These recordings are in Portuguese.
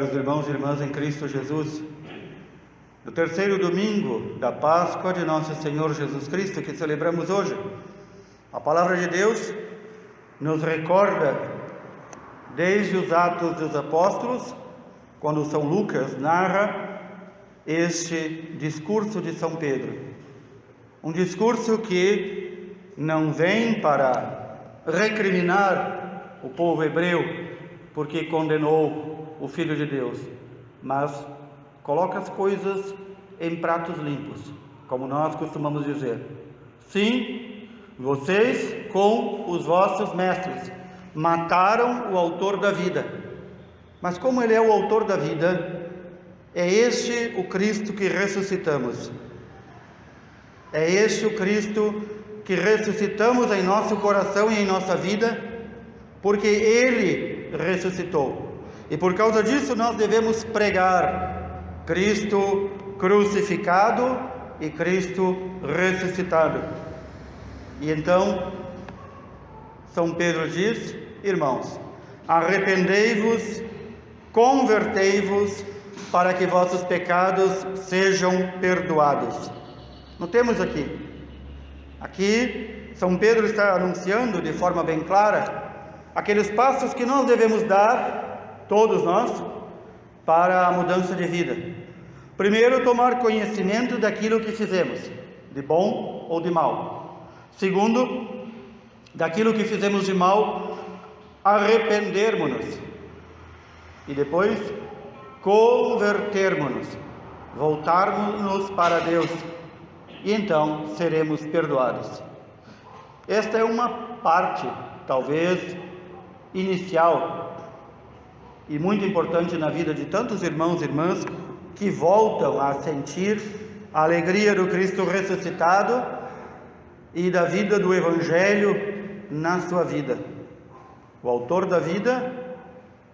Caros irmãos e irmãs em Cristo Jesus, no terceiro domingo da Páscoa de Nosso Senhor Jesus Cristo, que celebramos hoje, a palavra de Deus nos recorda, desde os Atos dos Apóstolos, quando São Lucas narra este discurso de São Pedro. Um discurso que não vem para recriminar o povo hebreu porque condenou o Filho de Deus, mas coloca as coisas em pratos limpos, como nós costumamos dizer. Sim, vocês com os vossos mestres mataram o autor da vida. Mas como ele é o autor da vida, é este o Cristo que ressuscitamos. É este o Cristo que ressuscitamos em nosso coração e em nossa vida, porque ele ressuscitou. E por causa disso nós devemos pregar Cristo crucificado e Cristo ressuscitado. E então, São Pedro diz: Irmãos, arrependei-vos, convertei-vos, para que vossos pecados sejam perdoados. Não temos aqui. Aqui, São Pedro está anunciando de forma bem clara aqueles passos que nós devemos dar, todos nós, para a mudança de vida. Primeiro, tomar conhecimento daquilo que fizemos, de bom ou de mal. Segundo, daquilo que fizemos de mal, arrependermos-nos. E depois, convertermos-nos, voltarmos-nos para Deus. E então seremos perdoados. Esta é uma parte, talvez inicial e muito importante na vida de tantos irmãos e irmãs que voltam a sentir a alegria do Cristo ressuscitado e da vida do Evangelho na sua vida. O autor da vida,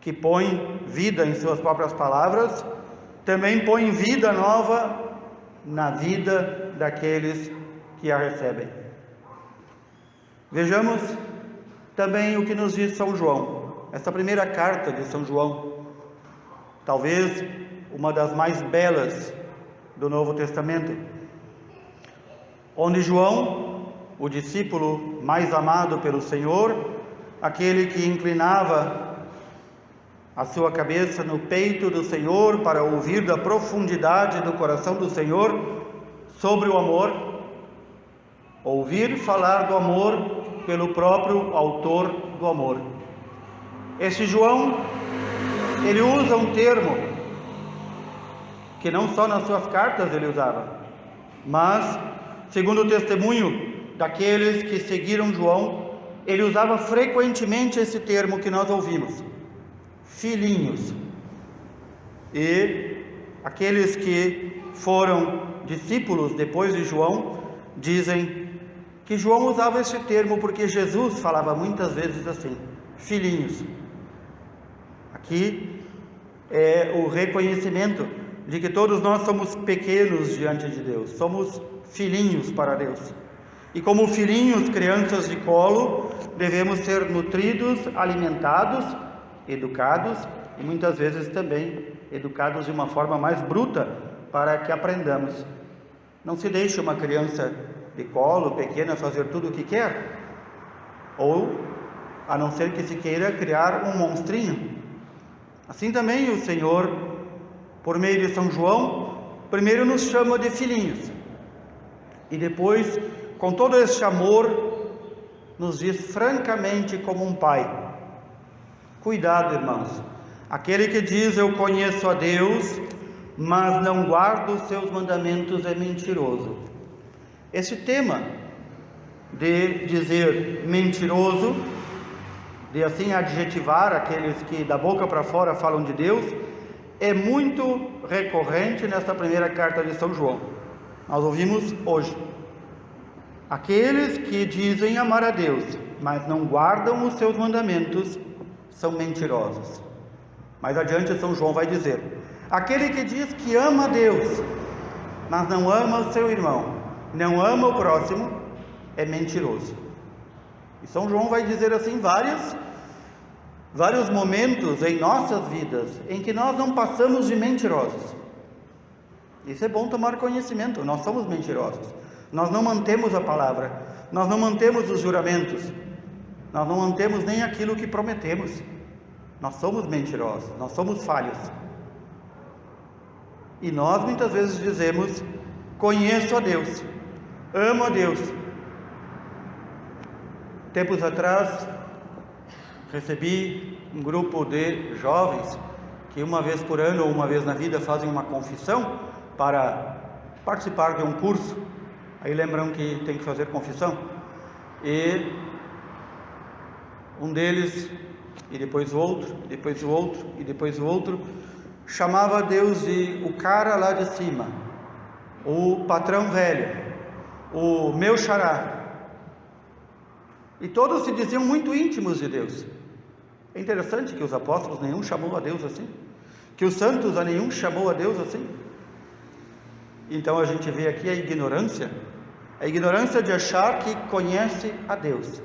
que põe vida em suas próprias palavras, também põe vida nova na vida daqueles que a recebem. Vejamos também o que nos diz São João, essa primeira carta de São João, talvez uma das mais belas do Novo Testamento, onde João, o discípulo mais amado pelo Senhor, aquele que inclinava a sua cabeça no peito do Senhor para ouvir da profundidade do coração do Senhor sobre o amor, ouvir falar do amor pelo próprio autor do amor. Este João, ele usa um termo que não só nas suas cartas ele usava, mas, segundo o testemunho daqueles que seguiram João, ele usava frequentemente esse termo que nós ouvimos, filhinhos. E aqueles que foram discípulos depois de João dizem que João usava esse termo porque Jesus falava muitas vezes assim: filhinhos. Aqui é o reconhecimento de que todos nós somos pequenos diante de Deus, somos filhinhos para Deus. E como filhinhos, crianças de colo, devemos ser nutridos, alimentados, educados e muitas vezes também educados de uma forma mais bruta para que aprendamos. Não se deixe uma criança de colo, pequena, fazer tudo o que quer, ou a não ser que se queira criar um monstrinho. Assim também o Senhor, por meio de São João, primeiro nos chama de filhinhos, e depois, com todo este amor, nos diz francamente como um pai: Cuidado, irmãos, aquele que diz eu conheço a Deus, mas não guarda os seus mandamentos é mentiroso. Esse tema de dizer mentiroso, de assim adjetivar aqueles que da boca para fora falam de Deus, é muito recorrente nesta primeira carta de São João. Nós ouvimos hoje. Aqueles que dizem amar a Deus, mas não guardam os seus mandamentos, são mentirosos. Mais adiante, São João vai dizer: aquele que diz que ama a Deus, mas não ama o seu irmão, não ama o próximo, é mentiroso. E São João vai dizer assim várias vários momentos em nossas vidas em que nós não passamos de mentirosos. Isso é bom tomar conhecimento. Nós somos mentirosos. Nós não mantemos a palavra. Nós não mantemos os juramentos. Nós não mantemos nem aquilo que prometemos. Nós somos mentirosos. Nós somos falhos. E nós muitas vezes dizemos: Conheço a Deus, amo a Deus. Tempos atrás, recebi um grupo de jovens que uma vez por ano ou uma vez na vida fazem uma confissão para participar de um curso. Aí lembram que tem que fazer confissão. E um deles, e depois o outro, depois o outro, e depois o outro, chamava Deus de o cara lá de cima, o patrão velho, o meu xará. E todos se diziam muito íntimos de Deus. É interessante que os apóstolos nenhum chamou a Deus assim, que os santos a nenhum chamou a Deus assim. Então a gente vê aqui a ignorância, a ignorância de achar que conhece a Deus.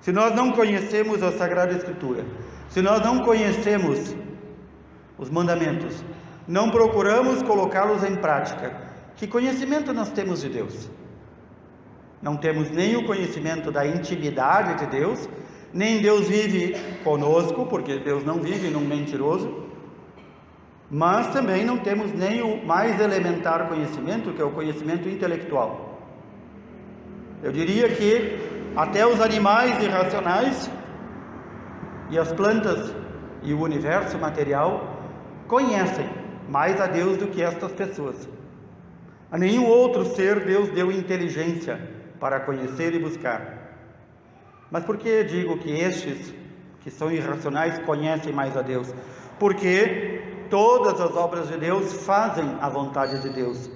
Se nós não conhecemos a Sagrada Escritura, se nós não conhecemos os mandamentos, não procuramos colocá-los em prática, que conhecimento nós temos de Deus? Não temos nem o conhecimento da intimidade de Deus, nem Deus vive conosco, porque Deus não vive num mentiroso, mas também não temos nem o mais elementar conhecimento, que é o conhecimento intelectual. Eu diria que até os animais irracionais e as plantas e o universo material conhecem mais a Deus do que estas pessoas. A nenhum outro ser Deus deu inteligência para conhecer e buscar. Mas por que digo que estes que são irracionais conhecem mais a Deus? Porque todas as obras de Deus fazem a vontade de Deus.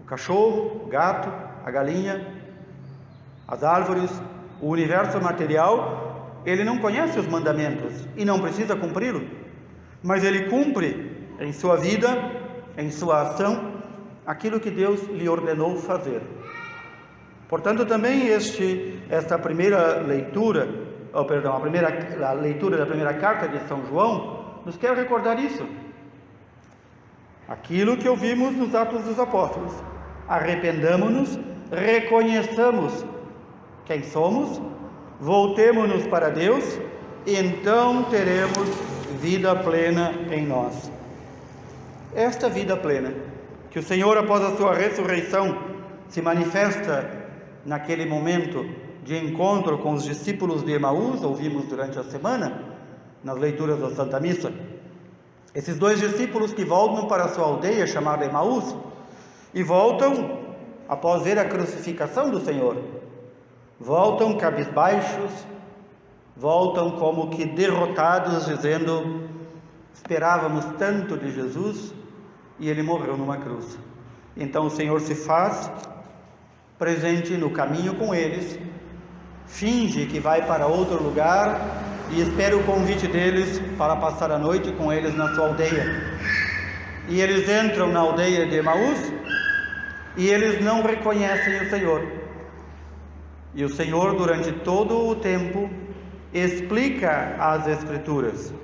O cachorro, o gato, a galinha, as árvores, o universo material, ele não conhece os mandamentos e não precisa cumpri-lo, mas ele cumpre em sua vida, em sua ação, aquilo que Deus lhe ordenou fazer. Portanto, também este, esta primeira leitura, oh, perdão, a primeira a leitura da primeira carta de São João, nos quer recordar isso. Aquilo que ouvimos nos Atos dos Apóstolos. Arrependamos-nos, reconheçamos quem somos, voltemos-nos para Deus, então teremos vida plena em nós. Esta vida plena, que o Senhor, após a sua ressurreição, se manifesta naquele momento de encontro com os discípulos de Emaús, ouvimos durante a semana, nas leituras da Santa Missa. Esses dois discípulos que voltam para a sua aldeia chamada Emaús e voltam após ver a crucificação do Senhor. Voltam cabisbaixos, voltam como que derrotados, dizendo: Esperávamos tanto de Jesus e ele morreu numa cruz. Então o Senhor se faz presente no caminho com eles, finge que vai para outro lugar e espera o convite deles para passar a noite com eles na sua aldeia. E eles entram na aldeia de Emaús e eles não reconhecem o Senhor. E o Senhor, durante todo o tempo, explica as Escrituras.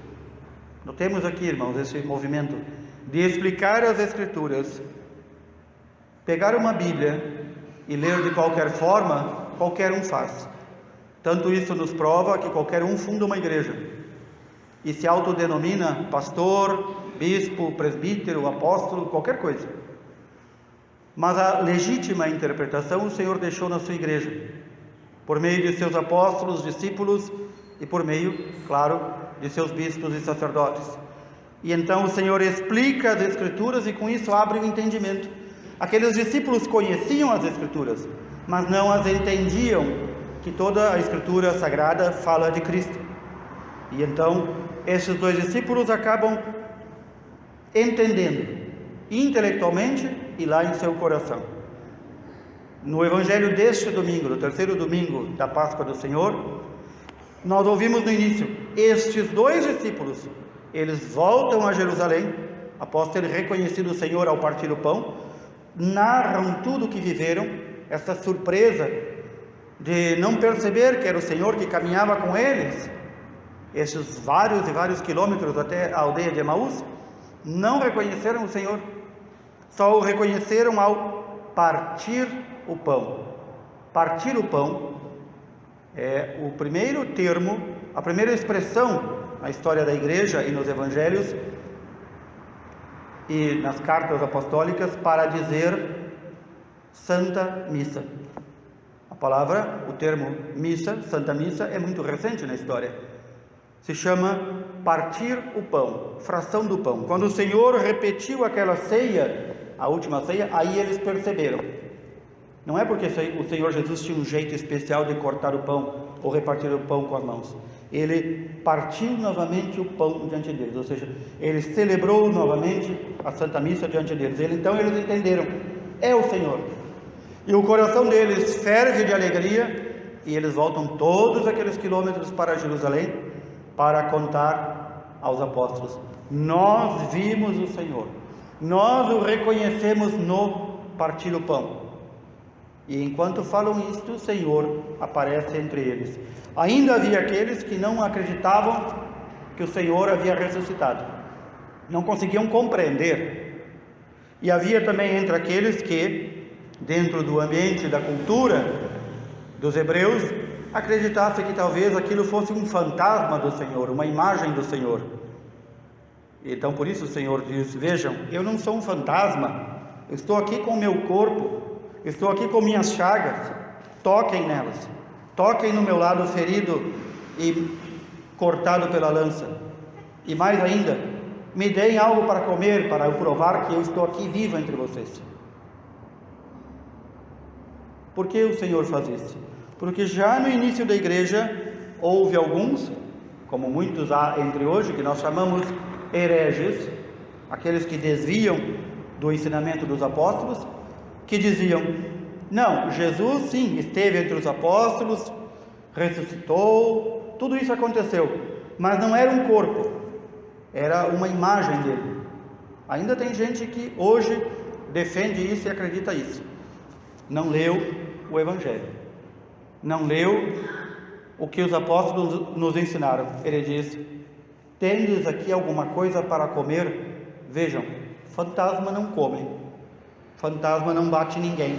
Notemos aqui, irmãos, esse movimento de explicar as Escrituras. Pegar uma Bíblia e ler de qualquer forma, qualquer um faz. Tanto isso nos prova que qualquer um funda uma igreja e se autodenomina pastor, bispo, presbítero, apóstolo, qualquer coisa. Mas a legítima interpretação o Senhor deixou na sua igreja, por meio de seus apóstolos, discípulos e por meio, claro, de seus bispos e sacerdotes. E então o Senhor explica as Escrituras e com isso abre o entendimento Aqueles discípulos conheciam as Escrituras, mas não as entendiam, que toda a Escritura sagrada fala de Cristo. E então, esses dois discípulos acabam entendendo intelectualmente e lá em seu coração. No evangelho deste domingo, no terceiro domingo da Páscoa do Senhor, nós ouvimos no início, estes dois discípulos, eles voltam a Jerusalém, após terem reconhecido o Senhor ao partir o pão, narram tudo o que viveram, essa surpresa de não perceber que era o Senhor que caminhava com eles. esses vários e vários quilômetros até a aldeia de Emaús, não reconheceram o Senhor, só o reconheceram ao partir o pão. Partir o pão é o primeiro termo, a primeira expressão na história da igreja e nos evangelhos e nas cartas apostólicas para dizer Santa Missa. A palavra, o termo missa, Santa Missa, é muito recente na história. Se chama partir o pão, fração do pão. Quando o Senhor repetiu aquela ceia, a última ceia, aí eles perceberam. Não é porque o Senhor Jesus tinha um jeito especial de cortar o pão ou repartir o pão com as mãos. Ele partiu novamente o pão diante deles, ou seja, ele celebrou novamente a Santa Missa diante deles. Ele, então eles entenderam: é o Senhor. E o coração deles ferve de alegria e eles voltam todos aqueles quilômetros para Jerusalém para contar aos apóstolos: Nós vimos o Senhor, nós o reconhecemos no partir o pão. E enquanto falam isto, o Senhor aparece entre eles. Ainda havia aqueles que não acreditavam que o Senhor havia ressuscitado, não conseguiam compreender. E havia também entre aqueles que, dentro do ambiente da cultura dos hebreus, acreditassem que talvez aquilo fosse um fantasma do Senhor, uma imagem do Senhor. Então por isso o Senhor diz: Vejam, eu não sou um fantasma, eu estou aqui com o meu corpo, estou aqui com minhas chagas, toquem nelas, toquem no meu lado ferido e cortado pela lança. E mais ainda, me deem algo para comer, para eu provar que eu estou aqui vivo entre vocês. Por que o Senhor faz isso? Porque já no início da igreja houve alguns, como muitos há entre hoje, que nós chamamos hereges, aqueles que desviam do ensinamento dos apóstolos, que diziam: não, Jesus sim esteve entre os apóstolos, ressuscitou, tudo isso aconteceu, mas não era um corpo, era uma imagem dele. Ainda tem gente que hoje defende isso e acredita isso. Não leu o Evangelho, não leu o que os apóstolos nos ensinaram. Ele diz: Tendes aqui alguma coisa para comer? Vejam, fantasma não come, fantasma não bate ninguém.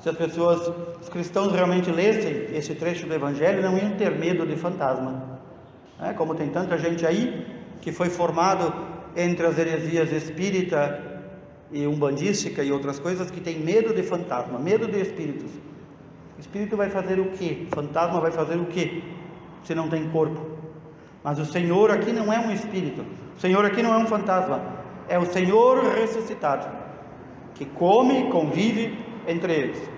Se as pessoas, os cristãos realmente lessem esse trecho do Evangelho, não iam ter medo de fantasma. Como tem tanta gente aí que foi formado entre as heresias espírita e umbandística e outras coisas que tem medo de fantasma, medo de espíritos. Espírito vai fazer o quê? Fantasma vai fazer o quê? Se não tem corpo. Mas o Senhor aqui não é um espírito. O Senhor aqui não é um fantasma. É o Senhor ressuscitado que come e convive entre eles.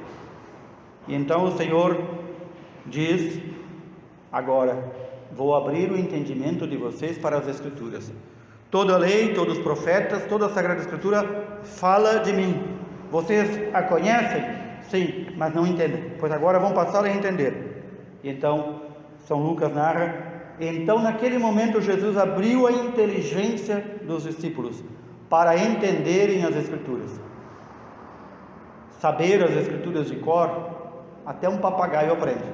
E então o Senhor diz: Agora vou abrir o entendimento de vocês para as Escrituras. Toda a lei, todos os profetas, toda a Sagrada Escritura fala de mim. Vocês a conhecem? Sim, mas não entendem. Pois agora vão passar a entender. E então, São Lucas narra: então naquele momento Jesus abriu a inteligência dos discípulos para entenderem as Escrituras. Saber as Escrituras de cor, até um papagaio aprende.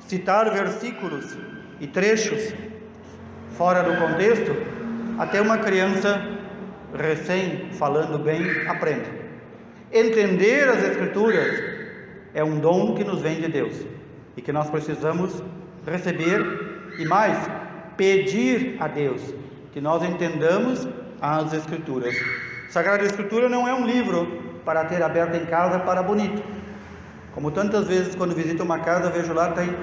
Citar versículos e trechos fora do contexto, até uma criança recém falando bem aprende. Entender as Escrituras é um dom que nos vem de Deus e que nós precisamos receber e mais, pedir a Deus que nós entendamos as Escrituras. Sagrada Escritura não é um livro para ter aberto em casa para bonito. Como tantas vezes quando visito uma casa vejo lá tem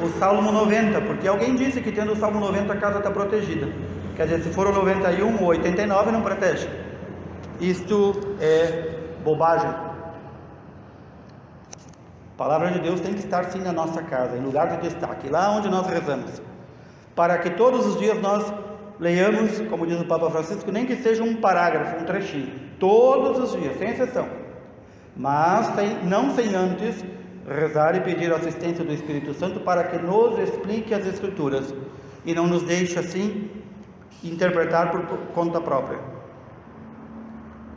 o Salmo 90, porque alguém disse que tendo o Salmo 90 a casa está protegida. Quer dizer, se for o 91 ou 89 não protege. Isto é bobagem. A palavra de Deus tem que estar sim na nossa casa, em lugar de destaque, lá onde nós rezamos, para que todos os dias nós leiamos, como diz o Papa Francisco, nem que seja um parágrafo, um trechinho, todos os dias, sem exceção. Mas sem, não sem antes rezar e pedir a assistência do Espírito Santo para que nos explique as Escrituras e não nos deixe assim interpretar por conta própria.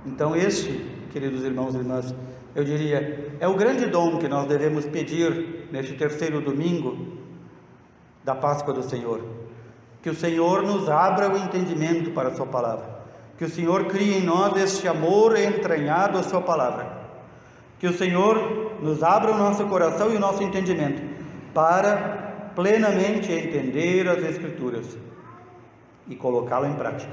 Então, este, queridos irmãos e irmãs, eu diria, é o grande dom que nós devemos pedir neste terceiro domingo da Páscoa do Senhor. Que o Senhor nos abra o entendimento para a Sua palavra. Que o Senhor crie em nós este amor entranhado à Sua palavra. Que o Senhor nos abra o nosso coração e o nosso entendimento para plenamente entender as Escrituras e colocá-la em prática.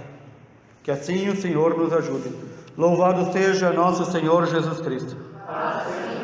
Que assim o Senhor nos ajude. Louvado seja nosso Senhor Jesus Cristo. Amém.